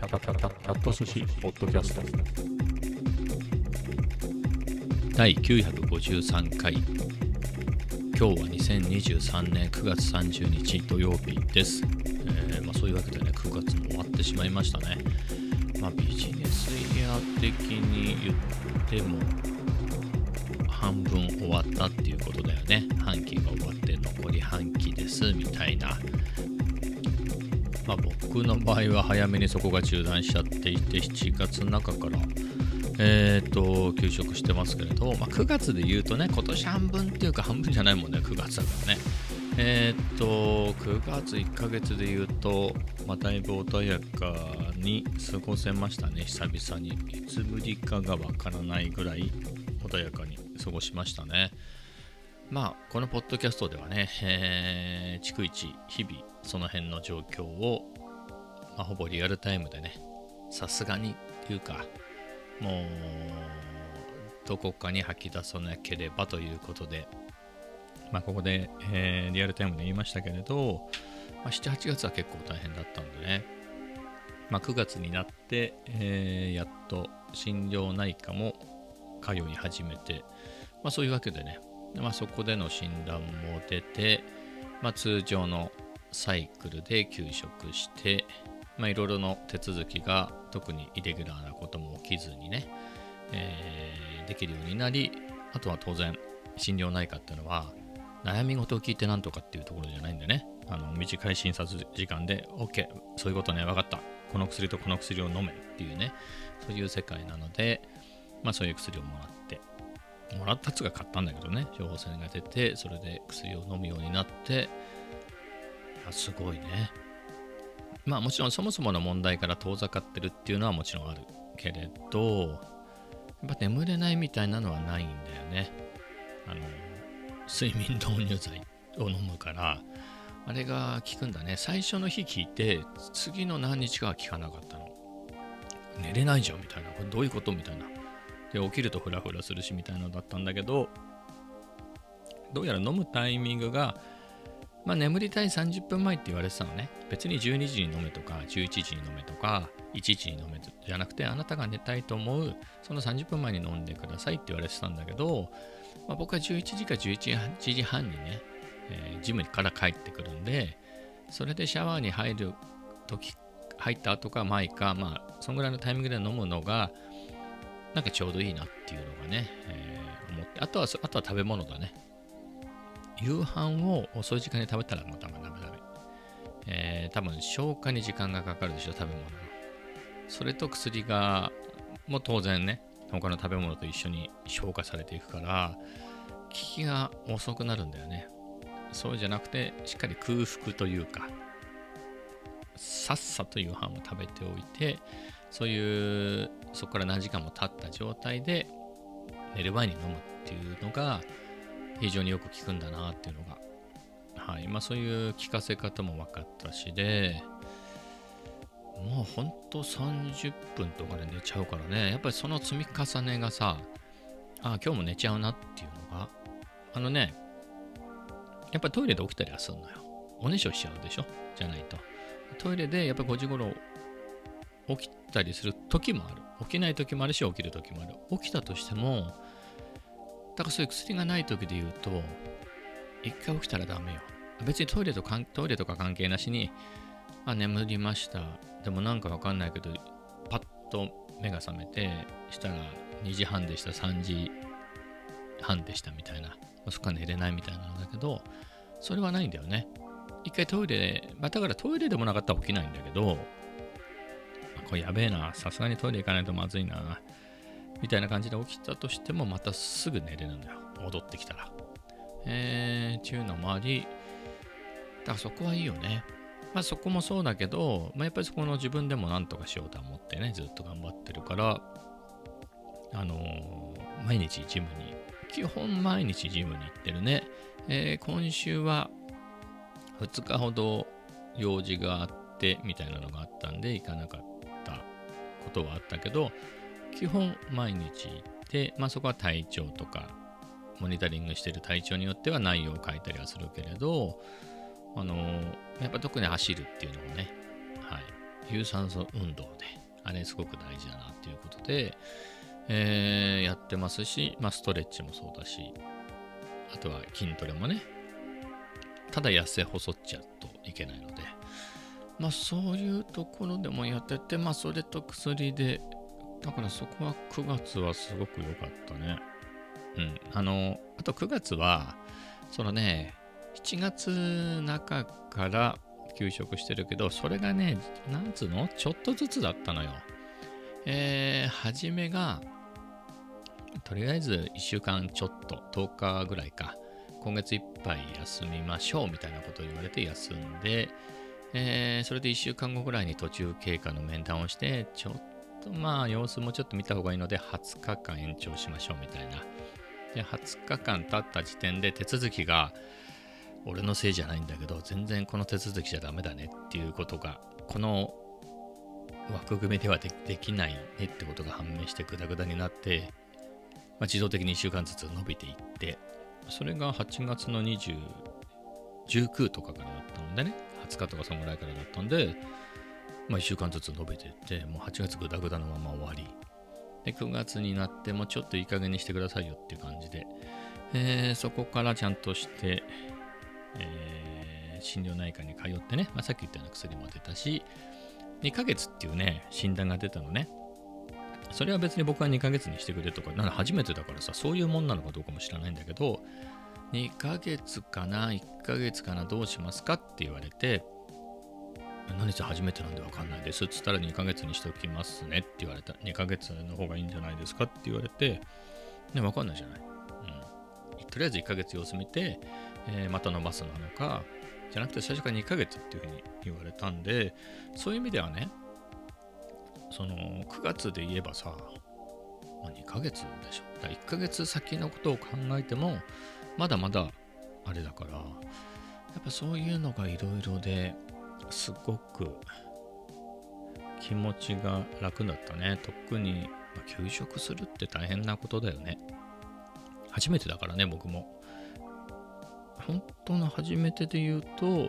キャキャキャキャキャット寿司ポッドキャスト第953回今日は2023年9月30日土曜日です、えーまあ、そういうわけでね9月も終わってしまいましたねまあビジネスイヤー的に言っても半分終わったっていうことだよね半期が終わって残り半期ですみたいなまあ僕の場合は早めにそこが中断しちゃっていて7月の中からえー、と休職してますけれど、まあ、9月で言うとね今年半分っていうか半分じゃないもんね9月だからね。えー、と9月1ヶ月で言うと、まあ、だいぶ穏やかに過ごせましたね。久々に。いつぶりかがわからないぐらい穏やかに過ごしましたね。まあこのポッドキャストではね、えー逐一日々その辺の状況を、まあ、ほぼリアルタイムでねさすがにっていうかもうどこかに吐き出さなければということで、まあ、ここで、えーリアルタイムで言いましたけれど、まあ、7、8月は結構大変だったんでね、まあ、9月になって、えーやっと心療内科も通い始めて、まあ、そういうわけでね、まあ、そこでの診断も出て、まあ、通常のサイクルで休職して、まあ、いろいろの手続きが特にイレギュラーなことも起きずにね、えーできるようになりあとは当然心療内科っていうのは悩み事を聞いてなんとかっていうところじゃないんでねあの短い診察時間で OK そういうことね分かった。この薬とこの薬を飲めっていうねそういう世界なのでまあそういう薬をもらってもらったっつうか買ったんだけどね。処方箋が出てそれで薬を飲むようになって。いやすごいね。まあもちろんそもそもの問題から遠ざかってるっていうのはもちろんある。けれどやっぱ眠れないみたいなのはないんだよね。あの睡眠導入剤を飲むからあれが効くんだね。最初の日効いて次の何日かは効かなかったの。寝れないじゃんみたいな。これどういうこと？みたいな。で起きるとフラフラするしみたいなのだったんだけどどうやら飲むタイミングがまあ眠りたい30分前って言われてたのね。別に12時に飲めとか11時に飲めとか1時に飲めじゃなくてあなたが寝たいと思うその30分前に飲んでくださいって言われてたんだけど、まあ、僕は11時か11時半にね、えージムから帰ってくるんでそれでシャワーに入る時入った後か前かまあそんぐらいのタイミングで飲むのがなんかちょうどいいなっていうのがね、えー思ってあとはあとは食べ物だね夕飯を遅い時間に食べたらまたダメダメ。えー多分消化に時間がかかるでしょ、食べ物。それと薬が、もう当然ね、他の食べ物と一緒に消化されていくから、効きが遅くなるんだよね。そうじゃなくて、しっかり空腹というか、さっさと夕飯を食べておいて、そういう、そこから何時間も経った状態で、寝る前に飲むっていうのが、非常によく効くんだなっていうのが、はいまあ、そういう効かせ方も分かったしでもうほんと30分とかで寝ちゃうからね。やっぱりその積み重ねがさあ今日も寝ちゃうなっていうのがあのねやっぱりトイレで起きたりはするのよ。おねしょしちゃうでしょ？じゃないと。トイレでやっぱ5時頃起きたりする時もある。起きない時もあるし起きる時もある起きたとしてもだからそういう薬がない時で言うと、一回起きたらダメよ。別にトイレとかトイレとか関係なしに、あ、眠りました。でもなんかわかんないけど、パッと目が覚めて、したら2時半でした、3時半でしたみたいな。そっから寝れないみたいなんだけど、それはないんだよね。一回トイレ、まあ、だからトイレでもなかったら起きないんだけど、これやべえな、さすがにトイレ行かないとまずいな。みたいな感じで起きたとしても、またすぐ寝れるんだよ。戻ってきたら。えー、っていうのもあり、だからそこはいいよね。まあそこもそうだけど、まあ、やっぱりそこの自分でもなんとかしようと思ってね、ずっと頑張ってるから、あのー毎日ジムに、基本毎日ジムに行ってるね。えー今週は2日ほど用事があってみたいなのがあったんで行かなかったことはあったけど、基本毎日行って、まあ、そこは体調とかモニタリングしてる体調によっては内容を書いたりはするけれどあのやっぱ特に走るっていうのをね、はい。有酸素運動で、あれすごく大事だなっていうことで、えーやってますし、まあ、ストレッチもそうだし、あとは筋トレもね、ただ痩せ細っちゃうといけないので、まあそういうところでもやってて、まあそれと薬で、だからそこは9月はすごく良かったね。うん。あの、あと9月は、そのね、7月中から休職してるけど、それがね、なんつうの？ちょっとずつだったのよ。えー、初めが、とりあえず1週間ちょっと、10日ぐらいか、今月いっぱい休みましょうみたいなことを言われて休んで、えーそれで1週間後ぐらいに途中経過の面談をして、ちょっとまあ様子もちょっと見た方がいいので20日間延長しましょうみたいな。で、20日間経った時点で手続きが、俺のせいじゃないんだけど、全然この手続きじゃダメだねっていうことが、この枠組みではできないねってことが判明してグダグダになって、まあ、自動的に1週間ずつ伸びていって、それが8月の20、19とかからだったのでね、2日とかそのぐらいからだったんで、まあ、1週間ずつ伸びていって、もう8月グダグダのまま終わり。で、9月になって、もちょっといい加減にしてくださいよっていう感じで、えーそこからちゃんとして、えー心療内科に通ってね、まあ、さっき言ったような薬も出たし、2ヶ月っていうね、診断が出たのね。それは別に僕は2ヶ月にしてくれとか、なんか初めてだからさ、そういうもんなのかどうかも知らないんだけど、2ヶ月かな、1ヶ月かな、どうしますか？って言われて、何せ初めてなんでわかんないですっ。つったら2ヶ月にしておきますねって言われた。2ヶ月の方がいいんじゃないですか？って言われて、ね、わかんないじゃない。うん。とりあえず1ヶ月様子見て、えーまた伸ばすなのか、じゃなくて最初から2ヶ月っていうふうに言われたんで、そういう意味ではね、その9月で言えばさ、ま、2ヶ月でしょ。だから1ヶ月先のことを考えても、まだまだあれだから、やっぱそういうのがいろいろですごく気持ちが楽だったね。特に、まあ休職するって大変なことだよね。初めてだからね、僕も。本当の初めてで言うと、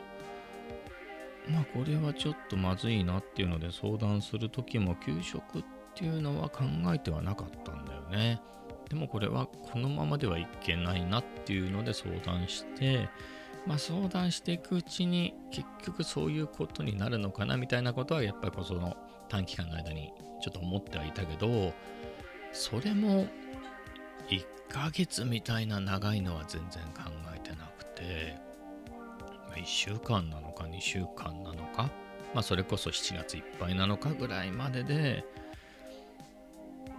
まあこれはちょっとまずいなっていうので相談するときも休職っていうのは考えてはなかったんだよね。でもこれはこのままではいけないなっていうので相談して、まあ相談していくうちに結局そういうことになるのかなみたいなことはやっぱりその短期間の間にちょっと思ってはいたけど、それも1ヶ月みたいな長いのは全然考えてなくて、ま1週間なのか2週間なのか、まあそれこそ7月いっぱいなのかぐらいまでで、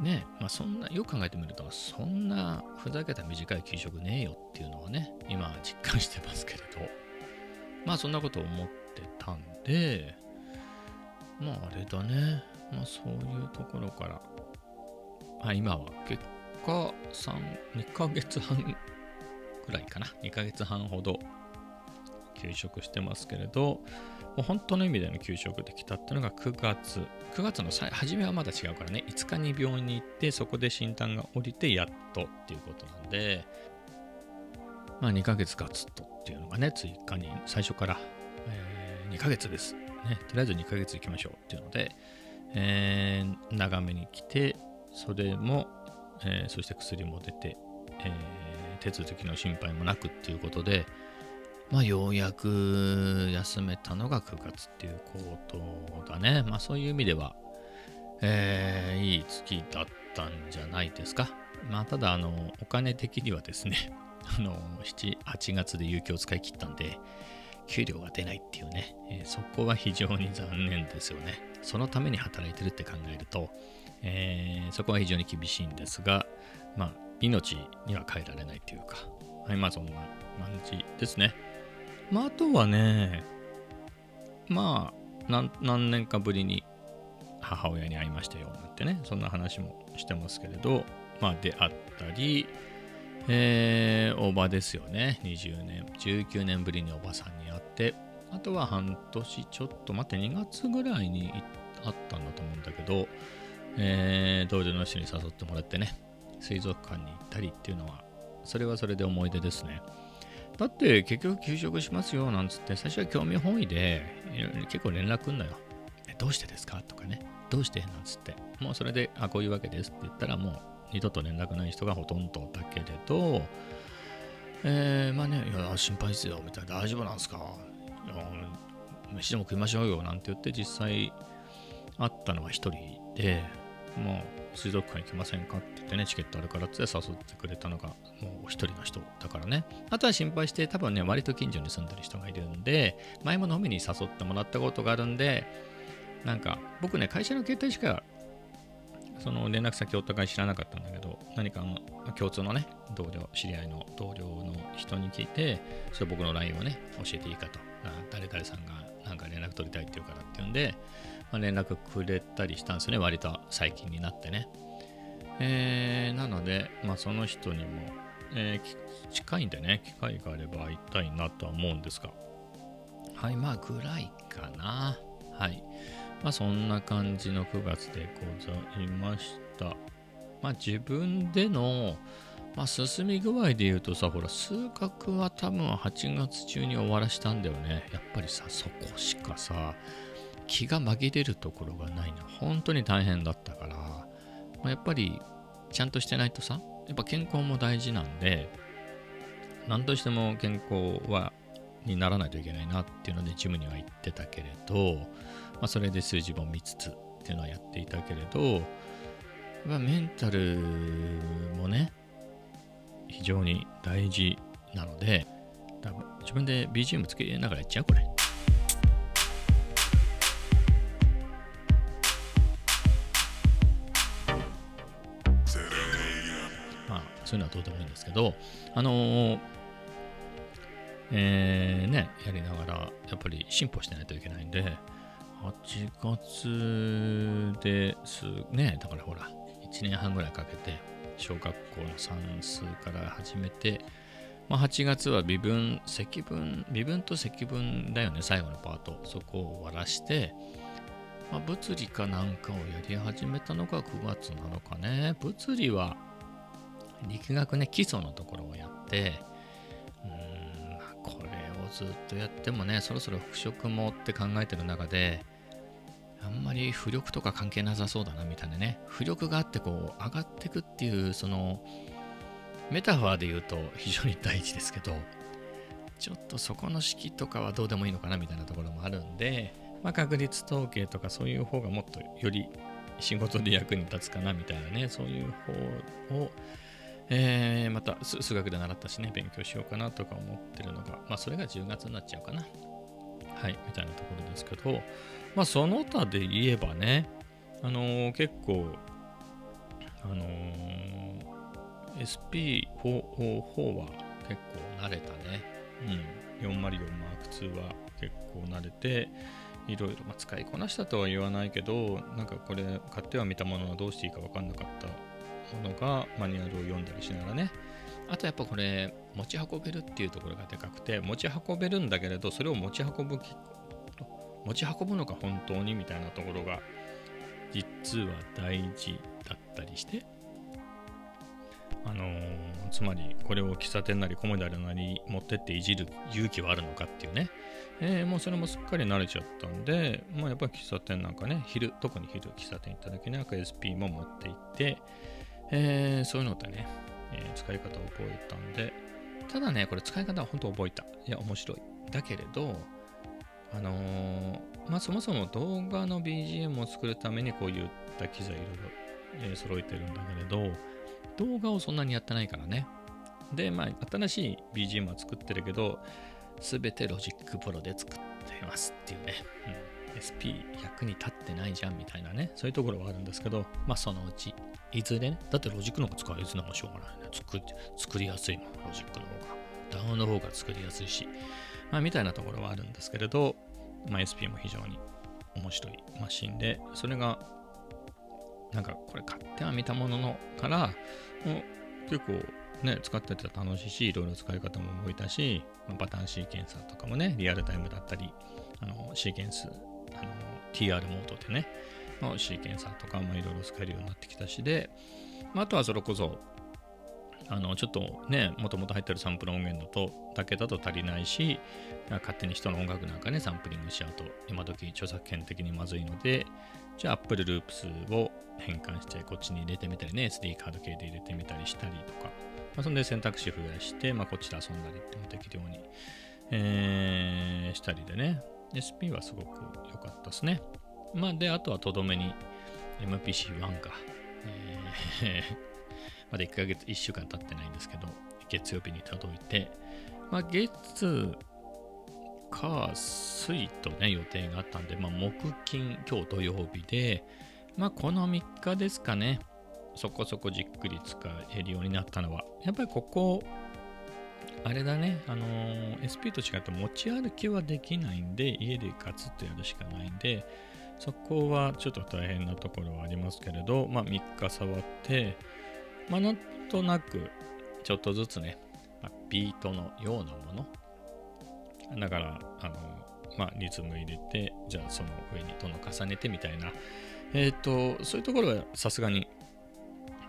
ねまあそんな、よく考えてみると、そんなふざけた短い給食ねえよっていうのはね、今は実感してますけれど、まあそんなことを思ってたんで、まああれだね、まあそういうところから、まあ今は結果3、2ヶ月半ぐらいかな、2ヶ月半ほど休職してますけれど、もう本当の意味での休職できたっていうのが9月、9月の初めはまだ違うからね、5日に病院に行って、そこで診断が下りて、やっとっていうことなんで、まあ2ヶ月ガツッとっていうのがね、追加に最初から、え2ヶ月です。ね、とりあえず2ヶ月行きましょうっていうので、えー長めに来て、それも、えーそして薬も出て、えー手続きの心配もなくっていうことで、まあ、ようやく休めたのが9月っていうことだね。まあ、そういう意味では、えーいい月だったんじゃないですか。まあ、ただ、あの、お金的にはですね、あの、7、8月で有給を使い切ったんで、給料が出ないっていうね、えーそこは非常に残念ですよね。そのために働いてるって考えると、えーそこは非常に厳しいんですが、まあ、命には変えられないというか、はい、まあそんな感じですね。まあ、あとはね、まあ何、何年かぶりに母親に会いましたよなんてね、そんな話もしてますけれど、まあ、であったり、えー、おばですよね、20年、19年ぶりにおばさんに会って、あとは半年ちょっと待って、2月ぐらいに会ったんだと思うんだけど、えー、同僚の人に誘ってもらってね、水族館に行ったりっていうのは、それはそれで思い出ですね。だって結局休職しますよなんつって最初は興味本位で結構連絡くんのよ。どうしてですか？とかね、どうして？なんつって、もうそれで、あ、こういうわけですって言ったら、もう二度と連絡ない人がほとんどだけれど、えー、まあね、いや、心配ですよ、みたいな、大丈夫なんですか飯でも食いましょうよ、なんて言って、実際、会ったのは一人で、もう、水族館行きませんかって言ってね、チケットあるからって誘ってくれたのが、もう一人の人だからね。あとは心配して、多分ね、割と近所に住んでる人がいるんで、前も飲みに誘ってもらったことがあるんで、なんか、僕ね、会社の携帯しか、その連絡先お互い知らなかったんだけど、何か共通のね、同僚、知り合いの同僚の人に聞いて、それ僕の LINE をね、教えていいかと。誰々さんがなんか連絡取りたいって言うからって言うんで、まあ、連絡くれたりしたんですよね、割と最近になってね。えー、なので、まあ、その人にも、えー、近いんでね、機会があれば会いたいなとは思うんですが。はい、まあ、ぐらいかな。はい。まあ、そんな感じの9月でございました。まあ、自分での、まあ、進み具合で言うとさ、ほら、数学は多分8月中に終わらしたんだよね。やっぱりさ、そこしかさ、気が紛れるところがないの。本当に大変だったから、まあ、やっぱりちゃんとしてないとさ、やっぱ健康も大事なんで、何としても健康はにならないといけないなっていうのでジムには行ってたけれど、まあ、それで数字も見つつっていうのはやっていたけれど、まあ、メンタルもね非常に大事なので自分で BGM つけながらやっちゃう？これ。まあそういうのはどうでもいいんですけど、あのー、えー、ね、やりながら、やっぱり進歩してないといけないんで、8月ですね、だからほら、1年半ぐらいかけて、小学校の算数から始めて、まあ、8月は微分、積分、微分と積分だよね、最後のパート。そこを終わらして、まあ、物理かなんかをやり始めたのが9月なのかね。物理は力学ね、基礎のところをやって、うーん、これをずっとやってもね、そろそろ復職もって考えてる中で、あんまり浮力とか関係なさそうだなみたいなね、浮力があってこう上がってくっていう、その、メタファーで言うと非常に大事ですけど、ちょっとそこの式とかはどうでもいいのかなみたいなところもあるんで、まあ、確率統計とかそういう方がもっとより仕事で役に立つかなみたいなね、そういう方をえー、また数学で習ったしね、勉強しようかなとか思ってるのが、まあそれが10月になっちゃうかな。はい、みたいなところですけど、まあその他で言えばね、あのー、結構、あのー、SP4 は結構慣れたね。うん、404マーク2は結構慣れて、いろいろ、ま、使いこなしたとは言わないけど、なんかこれ買っては見たものはどうしていいか分かんなかったものがマニュアルを読んだりしながらねあとやっぱこれ持ち運べるっていうところがでかくて持ち運べるんだけれどそれを持ち運ぶ持ち運ぶのが本当にみたいなところが実は大事だったりしてあのー、つまりこれを喫茶店なりコモダルなり持ってっていじる勇気はあるのかっていうね、えー、もうそれもすっかり慣れちゃったんで、まあ、やっぱり喫茶店なんかね昼特に昼喫茶店行った時になんか SP も持って行ってえー、そういうのってね、えー、使い方を覚えたんで、ただね、これ使い方は本当覚えた。いや、面白い。だけれど、あのー、まあ、そもそも動画の BGM を作るためにこういった機材いろいろ、え、揃えてるんだけれど、動画をそんなにやってないからね。で、まあ、新しい BGM は作ってるけど、すべて Logic Pro で作ってますっていうね。うん、SP100 に立ってないじゃんみたいなね。そういうところはあるんですけど、まあ、そのうちいずれね、だってロジックの方が使いやすいのもしょうがないね。作作りやすいもん、ロジックの方が。ダウンの方が作りやすいし、まあ、みたいなところはあるんですけれど、まあ、SP も非常に面白いマシンで、それが、なんかこれ買っては見たもののから、もう結構ね、使ってて楽しいし、いろいろ使い方も覚えたし、まあ、パターンシーケンサーとかもね、リアルタイムだったり、あのシーケンス、あの TR モードでね、のシーケンサーとかもいろいろ使えるようになってきたしで、まあ、あとはそれこそ、あのちょっとねもともと入ってるサンプル音源だとだけだと足りないし勝手に人の音楽なんかねサンプリングしちゃうと今時著作権的にまずいのでじゃあ Apple Loops を変換してこっちに入れてみたりね SD カード系で入れてみたりしたりとか、まあ、そんで選択肢増やして、まあ、こっちで遊んだりってもできるように、えー、したりでね。SP はすごく良かったですね。まあであとはとどめに MPC-1 か、えー まだ1ヶ月、1週間経ってないんですけど、月曜日に届いて、まあ、月、火、水とね、予定があったんで、まあ、木、金、今日土曜日で、まあ、この3日ですかね、そこそこじっくり使えるようになったのは、やっぱりここ、あれだね、あのー、SP と違って持ち歩きはできないんで、家でガツッとやるしかないんで、そこはちょっと大変なところはありますけれど、まあ、3日触って、まあ、なんとなく、ちょっとずつね、まあ、ビートのようなもの。だから、あの、まあ、リズム入れて、じゃあその上にどんどん重ねてみたいな。えっ、ー、と、そういうところはさすがに、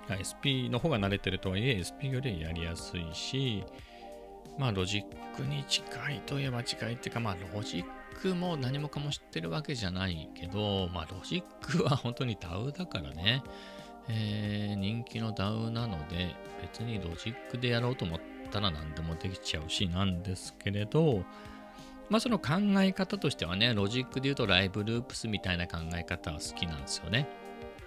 SP の方が慣れてるとはいえ、SP よりやりやすいし、まあ、ロジックに近いといえば近いっていうか、まあ、ロジックも何もかも知ってるわけじゃないけど、まあ、ロジックは本当に DAW だからね。えー、人気の DAW なので、別にロジックでやろうと思ったら何でもできちゃうしなんですけれど、まあその考え方としてはね、ロジックで言うとライブループスみたいな考え方は好きなんですよね。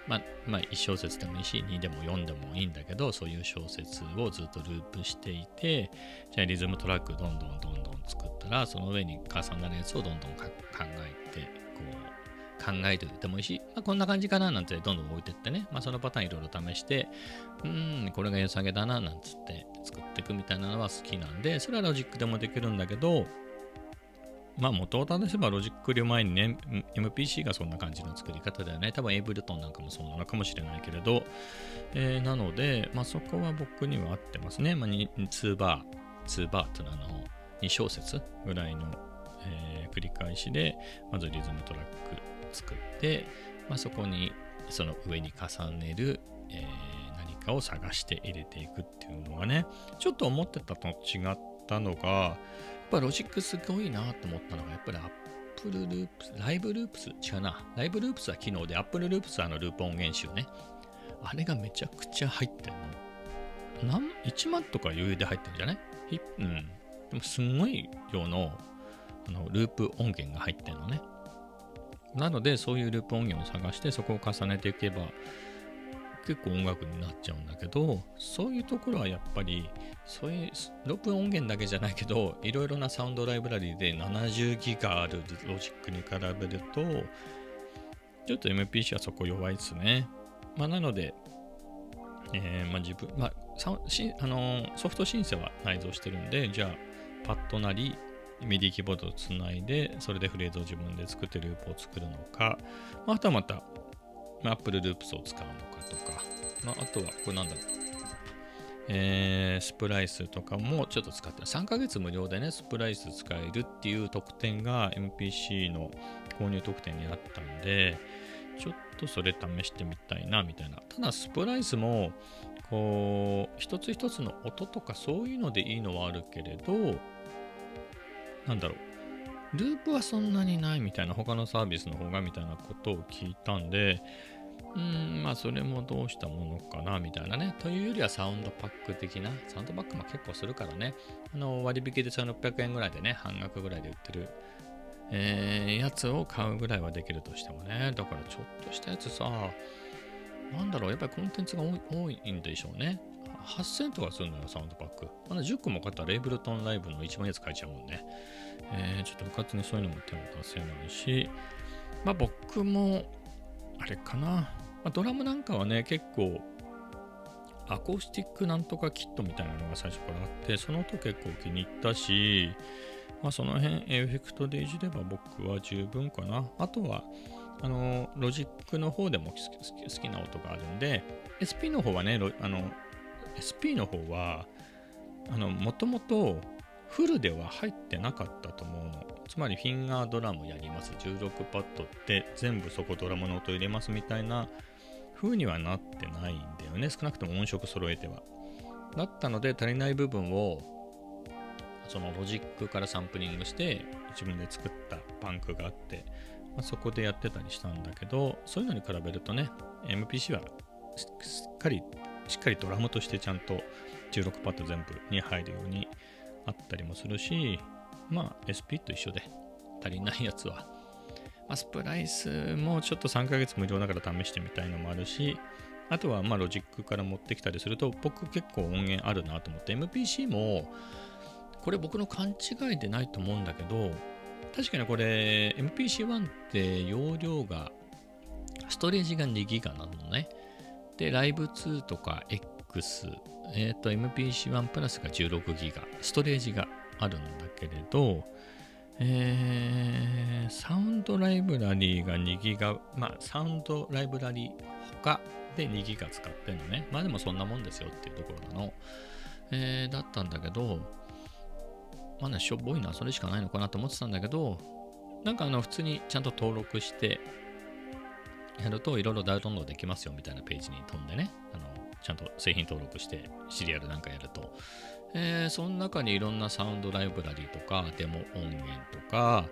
まあ、まあ、1小節でもいいし、2でも4でもいいんだけど、そういう小節をずっとループしていて、じゃあリズムトラックどんどんどんどん作ったら、その上に重なるやつをどんどん考えて、こう、考えておいてもいいし、まあ、こんな感じかななんてどんどん置いてってね、まあ、そのパターンいろいろ試して、うん、これが良さげだななんつって作っていくみたいなのは好きなんで、それはロジックでもできるんだけど、まあ元を正せばロジックより前にね、MPC がそんな感じの作り方だよね。多分エイブルトンなんかもそうなのかもしれないけれど、えー、なので、まあそこは僕には合ってますね。まあ2バー、2バーっていうのはの2小節ぐらいの、えー、繰り返しで、まずリズムトラック作って、まあ、そこにその上に重ねる、えー、何かを探して入れていくっていうのがねちょっと思ってたと違ったのがぱロジックすごいなと思ったのがやっぱりアップルループスライブループス？違うな。ライブループスは機能でアップルループスはあのループ音源集ね。あれがめちゃくちゃ入ってんの。なん1万とか余裕で入ってるんじゃない？うん。でもすごい量のあのループ音源が入ってんのね。なのでそういうループ音源を探してそこを重ねていけば結構音楽になっちゃうんだけどそういうところはやっぱりそういうループ音源だけじゃないけどいろいろなサウンドライブラリで70ギガあるロジックに比べるとちょっと MPC はそこ弱いですね。まあ、なので、えー、まあ、自分、まあ、あのソフトシンセは内蔵してるんで、じゃあ、パッドなり、ミディキーボードをつないで、それでフレーズを自分で作ってループを作るのか、まあ、あとはまた、まあ、Apple Loops を使うのかとか、まあ、あとは、これなんだろう。えー、スプライスとかもちょっと使って3ヶ月無料でね、スプライス使えるっていう特典が MPC の購入特典にあったんで、ちょっとそれ試してみたいな、みたいな。ただ、スプライスも、こう、一つ一つの音とかそういうのでいいのはあるけれど、なんだろう、ループはそんなにないみたいな、他のサービスの方がみたいなことを聞いたんで、うん、まあそれもどうしたものかなみたいなね。というよりはサウンドパック的な、サウンドパックも結構するからね、あの割引で1600円ぐらいでね、半額ぐらいで売ってる、えー、やつを買うぐらいはできるとしてもね。だからちょっとしたやつさ、なんだろう、やっぱりコンテンツが多いんでしょうね。8000とかするのよ、サウンドパック。まだ10個も買ったらレイブルトンライブの一番やつ買えちゃうもんね。えー、ちょっと部活にそういうのも手も出せないし、まあ僕も、あれかな。まあ、ドラムなんかはね、結構、アコースティックなんとかキットみたいなのが最初からあって、その音結構気に入ったし、まあその辺エフェクトでいじれば僕は十分かな。あとは、あの、ロジックの方でも好きな音があるんで、SP の方はね、あの、SP の方は、あの、もともとフルでは入ってなかったと思うの。つまりフィンガードラムやります。16パッドって全部そこドラムの音入れますみたいな風にはなってないんだよね。少なくとも音色揃えては。だったので足りない部分をそのロジックからサンプリングして自分で作ったバンクがあって、まあ、そこでやってたりしたんだけどそういうのに比べるとね MPC はししっかりしっかりドラムとしてちゃんと16パッド全部に入るようにあったりもするしまあ SP と一緒で足りないやつは、まあ、スプライスもちょっと3ヶ月無料だから試してみたいのもあるしあとはまあロジックから持ってきたりすると僕結構音源あるなと思って。MPC もこれ僕の勘違いでないと思うんだけど確かにこれ MPC1 って容量がストレージが2ギガなのね。でライブ2とか X えっ、と MPC1 プラスが16ギガストレージがあるんだけれどえーサウンドライブラリーが2ギガまあサウンドライブラリー他で2ギガ使ってんのね。まあでもそんなもんですよっていうところなの、えーだったんだけどまあねしょぼいのはそれしかないのかなと思ってたんだけどなんかあの普通にちゃんと登録してやるといろいろダウンロードできますよみたいなページに飛んでね。あのちゃんと製品登録してシリアルなんかやると、えーその中にいろんなサウンドライブラリとかデモ音源とか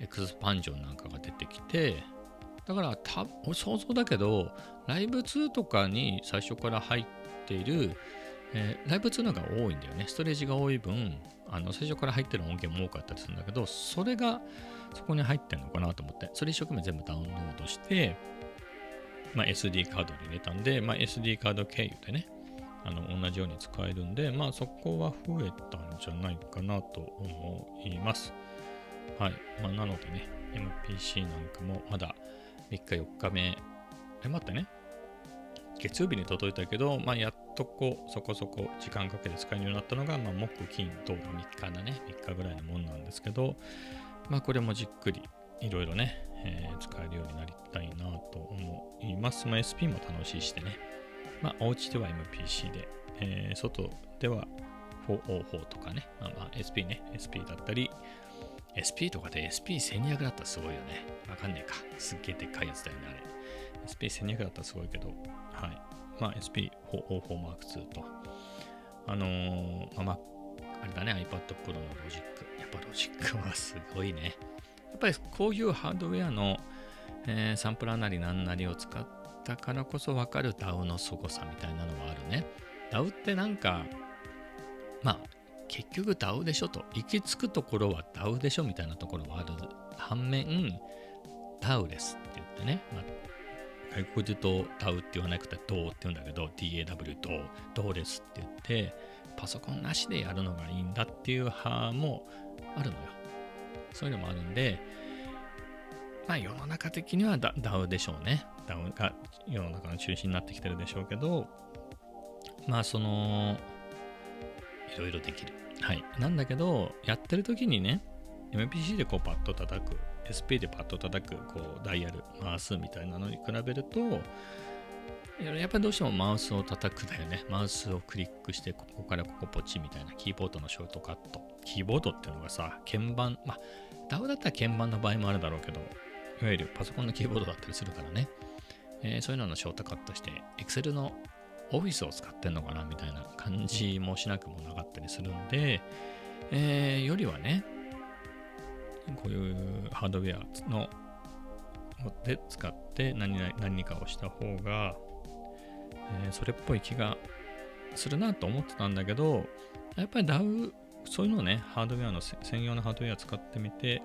エクスパンジョンなんかが出てきてだからた俺想像だけどライブ2とかに最初から入っている、えーライブ2のが多いんだよね。ストレージが多い分あの最初から入ってる音源も多かったりするんだけどそれがそこに入ってるのかなと思ってそれ一生懸命全部ダウンロードしてまあ、SD カードに入れたんで、まあ、SD カード経由でね、あの同じように使えるんで、まあ、そこは増えたんじゃないかなと思います。はい。まあ、なのでね、MPC なんかもまだ3日4日目、え、待ってね。月曜日に届いたけど、まあ、やっとこう、そこそこ時間かけて使えるようになったのが、まあ、木、金、土が3日だね。3日ぐらいのもんなんですけど、まあ、これもじっくりいろいろね、えー使えるようになりたいなと思います。まあ、SP も楽しいしてね。まあ、お家では MPC で、えー外では404とかね。まあ、まあ、SP ね。SP だったり、SP とかで SP1200 だったらすごいよね。わかんねえか。すっげえでっかいやつだよね、あれ。SP1200 だったらすごいけど、はい。まあ、SP404 Mark II と、あのーまあ、まあ、あれだね、iPad Pro のロジック。やっぱロジックはすごいね。やっぱりこういうハードウェアの、えーサンプラーなりななりを使ったからこそ分かる DAW の凄さみたいなのはあるね。DAW ってなんか、まあ、結局 DAW でしょと。行き着くところは DAW でしょみたいなところはある。反面、DAW ですって言ってね。まあ外国で言うと DAW って言わなくて DAW って言うんだけど DAW と DAW ですって言ってパソコンなしでやるのがいいんだっていう派もあるのよ。そういうのもあるんで、まあ世の中的にはダ DAW でしょうね。DAW が世の中の中心になってきてるでしょうけど、まあその、いろいろできる。はい。なんだけど、やってる時にね、MPC でこうパッと叩く、SP でパッと叩く、こうダイヤル回すみたいなのに比べると、やっぱりどうしてもマウスを叩くだよね。マウスをクリックして、ここからここポチみたいなキーボードのショートカット。キーボードっていうのがさ、鍵盤、まあ、DAW だったら鍵盤の場合もあるだろうけど、いわゆるパソコンのキーボードだったりするからね。えーそういうののショートカットして、Excel の Office を使ってんのかなみたいな感じもしなくもなかったりするんで、えーよりはね、こういうハードウェアので使って何何かをした方が、えーそれっぽい気がするなと思ってたんだけど、やっぱり DAW、そういうのをね、ハードウェアの専用のハードウェア使ってみて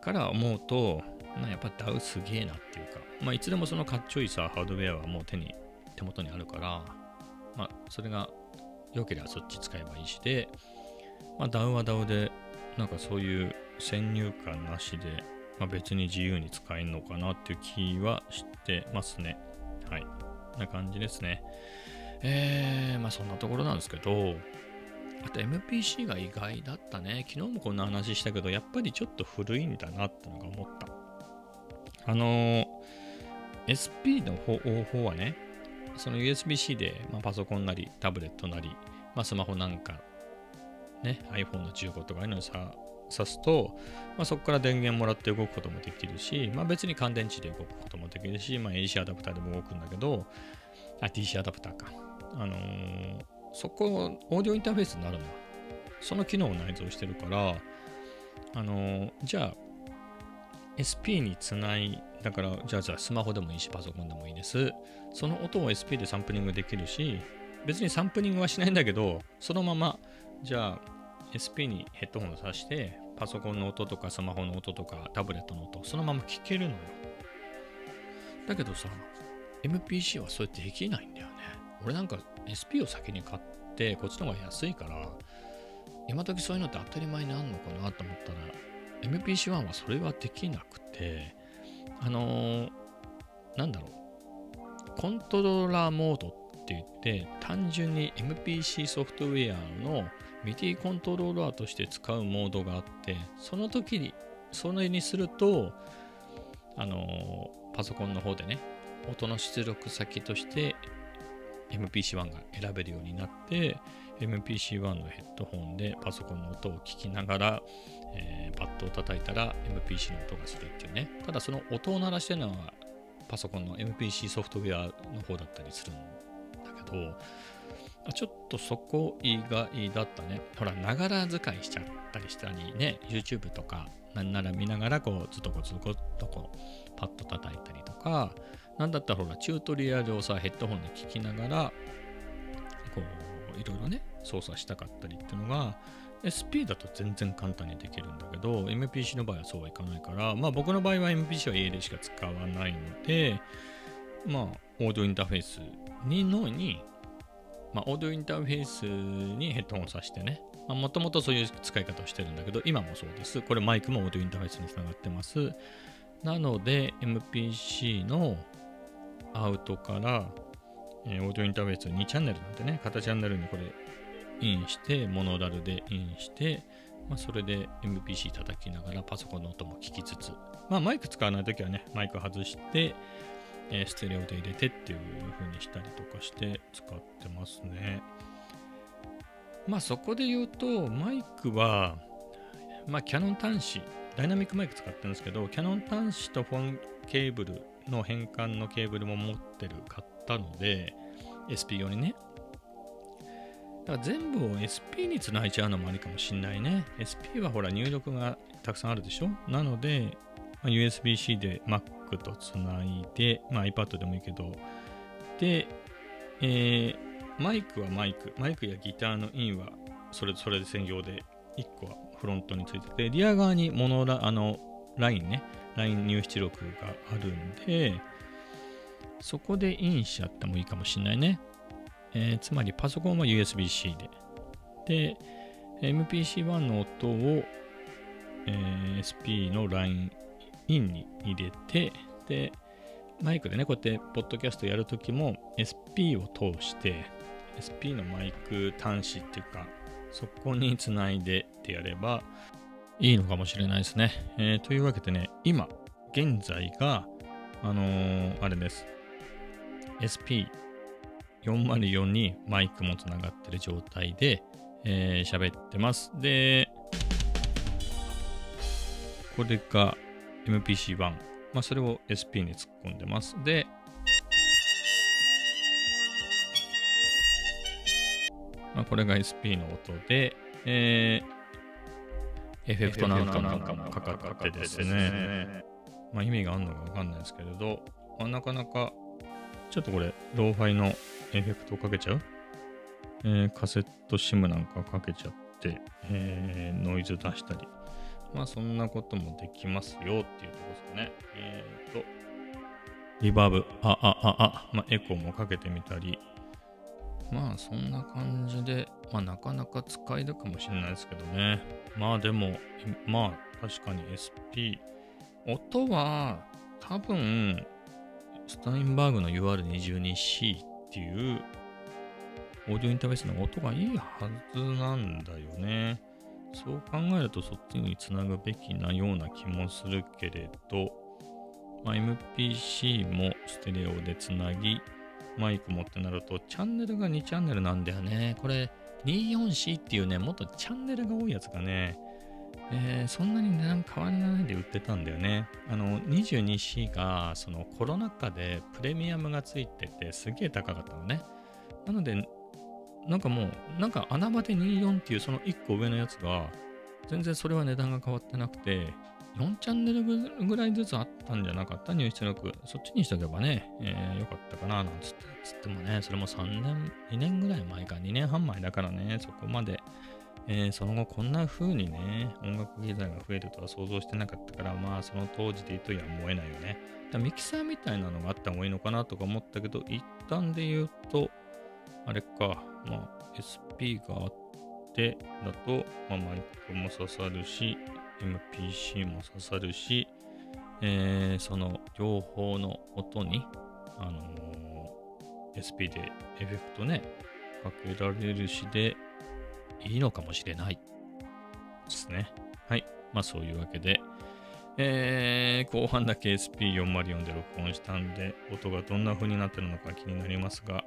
から思うと、まやっぱ DAW すげえなっていうか、まあいつでもそのかっちょいいさ、ハードウェアはもう手に、手元にあるから、まあそれが良ければそっち使えばいいしで、まあ DAW は DAW で、なんかそういう先入観なしで、まあ、別に自由に使えるのかなっていう気はしてますね。はい。な感じですね。えー、まあそんなところなんですけど、あと MPC が意外だったね。昨日もこんな話したけど、やっぱりちょっと古いんだなってのが思った。あの SP の方方はね、その USB-C で、まあ、パソコンなり、タブレットなり、まあ、スマホなんか、ね、iPhone の15とかいうのにさ挿すと、まあ、そこから電源もらって動くこともできるし、まあ、別に乾電池で動くこともできるし、まあ、AC アダプターでも動くんだけど、あ、DC アダプターか。あのーそこ、オーディオインターフェースになるの、その機能を内蔵してるから、あの、じゃあ、SP につない、だから、じゃあ、じゃあスマホでもいいし、パソコンでもいいです。その音を SP でサンプリングできるし、別にサンプリングはしないんだけど、そのまま、じゃあ、SP にヘッドホンを挿して、パソコンの音とかスマホの音とかタブレットの音、そのまま聞けるのよ。だけどさ、MPC はそれできないんだよね。俺なんか SP を先に買って、こっちの方が安いから、今時そういうのって当たり前にあんのかなと思ったら、MPC1 はそれはできなくて、あのーなんだろう、コントローラーモードっって言って、単純に MPC ソフトウェアの MIDI コントローラーとして使うモードがあって、その時に、それにすると、あのパソコンの方でね、音の出力先として MPC1 が選べるようになって、MPC1 のヘッドホンでパソコンの音を聞きながら、えーパッドを叩いたら MPC の音がするっていうね。ただその音を鳴らしてるのはパソコンの MPC ソフトウェアの方だったりするんだけど、あちょっとそこ意外だったね。ほら、ながら使いしちゃったりしたりね、YouTube とか、なんなら見ながらこう、ずっとこずっとこう、パッと叩いたりとか、なんだったらほら、チュートリアルをさ、ヘッドホンで聞きながら、こう、いろいろね、操作したかったりっていうのが、SP だと全然簡単にできるんだけど、MPC の場合はそうはいかないから、まあ僕の場合は MPC は家でしか使わないので、まあ、オーディオインターフェースにのに、まあ、オーディオインターフェースにヘッドホンを挿してね、もともとそういう使い方をしてるんだけど、今もそうです。これマイクもオーディオインターフェースにつながってます。なので、MPC のアウトから、えーオーディオインターフェース2チャンネルなんでね、片チャンネルにこれインして、モノラルでインして、まあ、それで MPC 叩きながらパソコンの音も聞きつつ、まあ、マイク使わないときはね、マイク外して、えーステレオで入れてっていう風にしたりとかして使ってますね。まあそこで言うと、マイクは、まあキャノン端子、ダイナミックマイク使ってるんですけど、キャノン端子とフォンケーブルの変換のケーブルも持ってる、買ったので、SP 用にね。だから全部を SP につないじゃうのもありかもしんないね。SP はほら入力がたくさんあるでしょなので、まあ USB-C で Mac とつないで、まあ、iPad でもいいけど、で、えーマイクはマイク、マイクやギターのインはそれそれで専用で、1個はフロントについてて、リア側にモノラ、あの、ラインね、ライン入出力があるんで、そこでインしちゃってもいいかもしれないね。えーつまりパソコンは USB-C で。で、MPC-1 の音を、えー SP のラインインに入れて、で、マイクでね、こうやってポッドキャストやるときも SP を通して、SP のマイク端子っていうか、そこにつないでってやればいいのかもしれないですね。えーというわけでね、今、現在が、あのーあれです。SP404 にマイクもつながってる状態で、えー喋ってます。で、これが MPC-1。まあ、それを SP に突っ込んでます。で、まあ、これが SP の音で、えーエフェクトなんかなんかもかかってですね、まあ、意味があるのかわかんないですけれど、まあ、なかなか、ちょっとこれ、ローファイのエフェクトをかけちゃう、えーカセットシムなんかかけちゃって、えーノイズ出したり、まあそんなこともできますよっていうところですかね。えっ、と、リバーブ、あ、あ、あ、あ、まあエコーもかけてみたり、まあそんな感じで、まあなかなか使えるかもしれないですけどね。まあでも、まあ確かに SP、音は多分、スタインバーグの UR22C っていうオーディオインターフェースの音がいいはずなんだよね。そう考えるとそっちにつなぐべきなような気もするけれど、まあ、MPC もステレオでつなぎ、マイクもってなると、チャンネルが2チャンネルなんだよね。これ、24C っていうね、もっとチャンネルが多いやつがね、えーそんなに値段変わらないで売ってたんだよね。あの、22C が、そのコロナ禍でプレミアムがついてて、すげえ高かったのね。なので、なんかもう、なんか穴場で24っていうその1個上のやつが、全然それは値段が変わってなくて、4チャンネルぐらいずつあったんじゃなかった？入出力。そっちにしとけばね、えー、よかったかななんつってつってもね、それも3年、2年ぐらい前か、2年半前だからね、そこまで、えー、その後こんな風にね、音楽機材が増えるとは想像してなかったから、まあその当時で言うとやむを得ないよね。ミキサーみたいなのがあった方がいいのかなとか思ったけど、一旦で言うと、あれか、まあ SP があってだと、まあ、マイクも刺さるし、MPC も刺さるし、えー、その両方の音に、あのー、SP でエフェクトね、かけられるしでいいのかもしれないですね。はい。まあそういうわけで、えー、後半だけ SP404 で録音したんで、音がどんな風になってるのか気になりますが、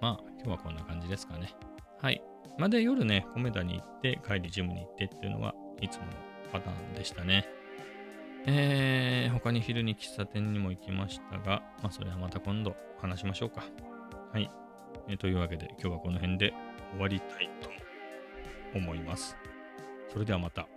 まあ今日はこんな感じですかね。はい。まあ、で夜ね、コメダに行って、帰りジムに行ってっていうのはいつものパターンでしたね。えー、他に昼に喫茶店にも行きましたが、まあ、それはまた今度話しましょうか。はい。えー、というわけで、今日はこの辺で終わりたいと思います。それではまた。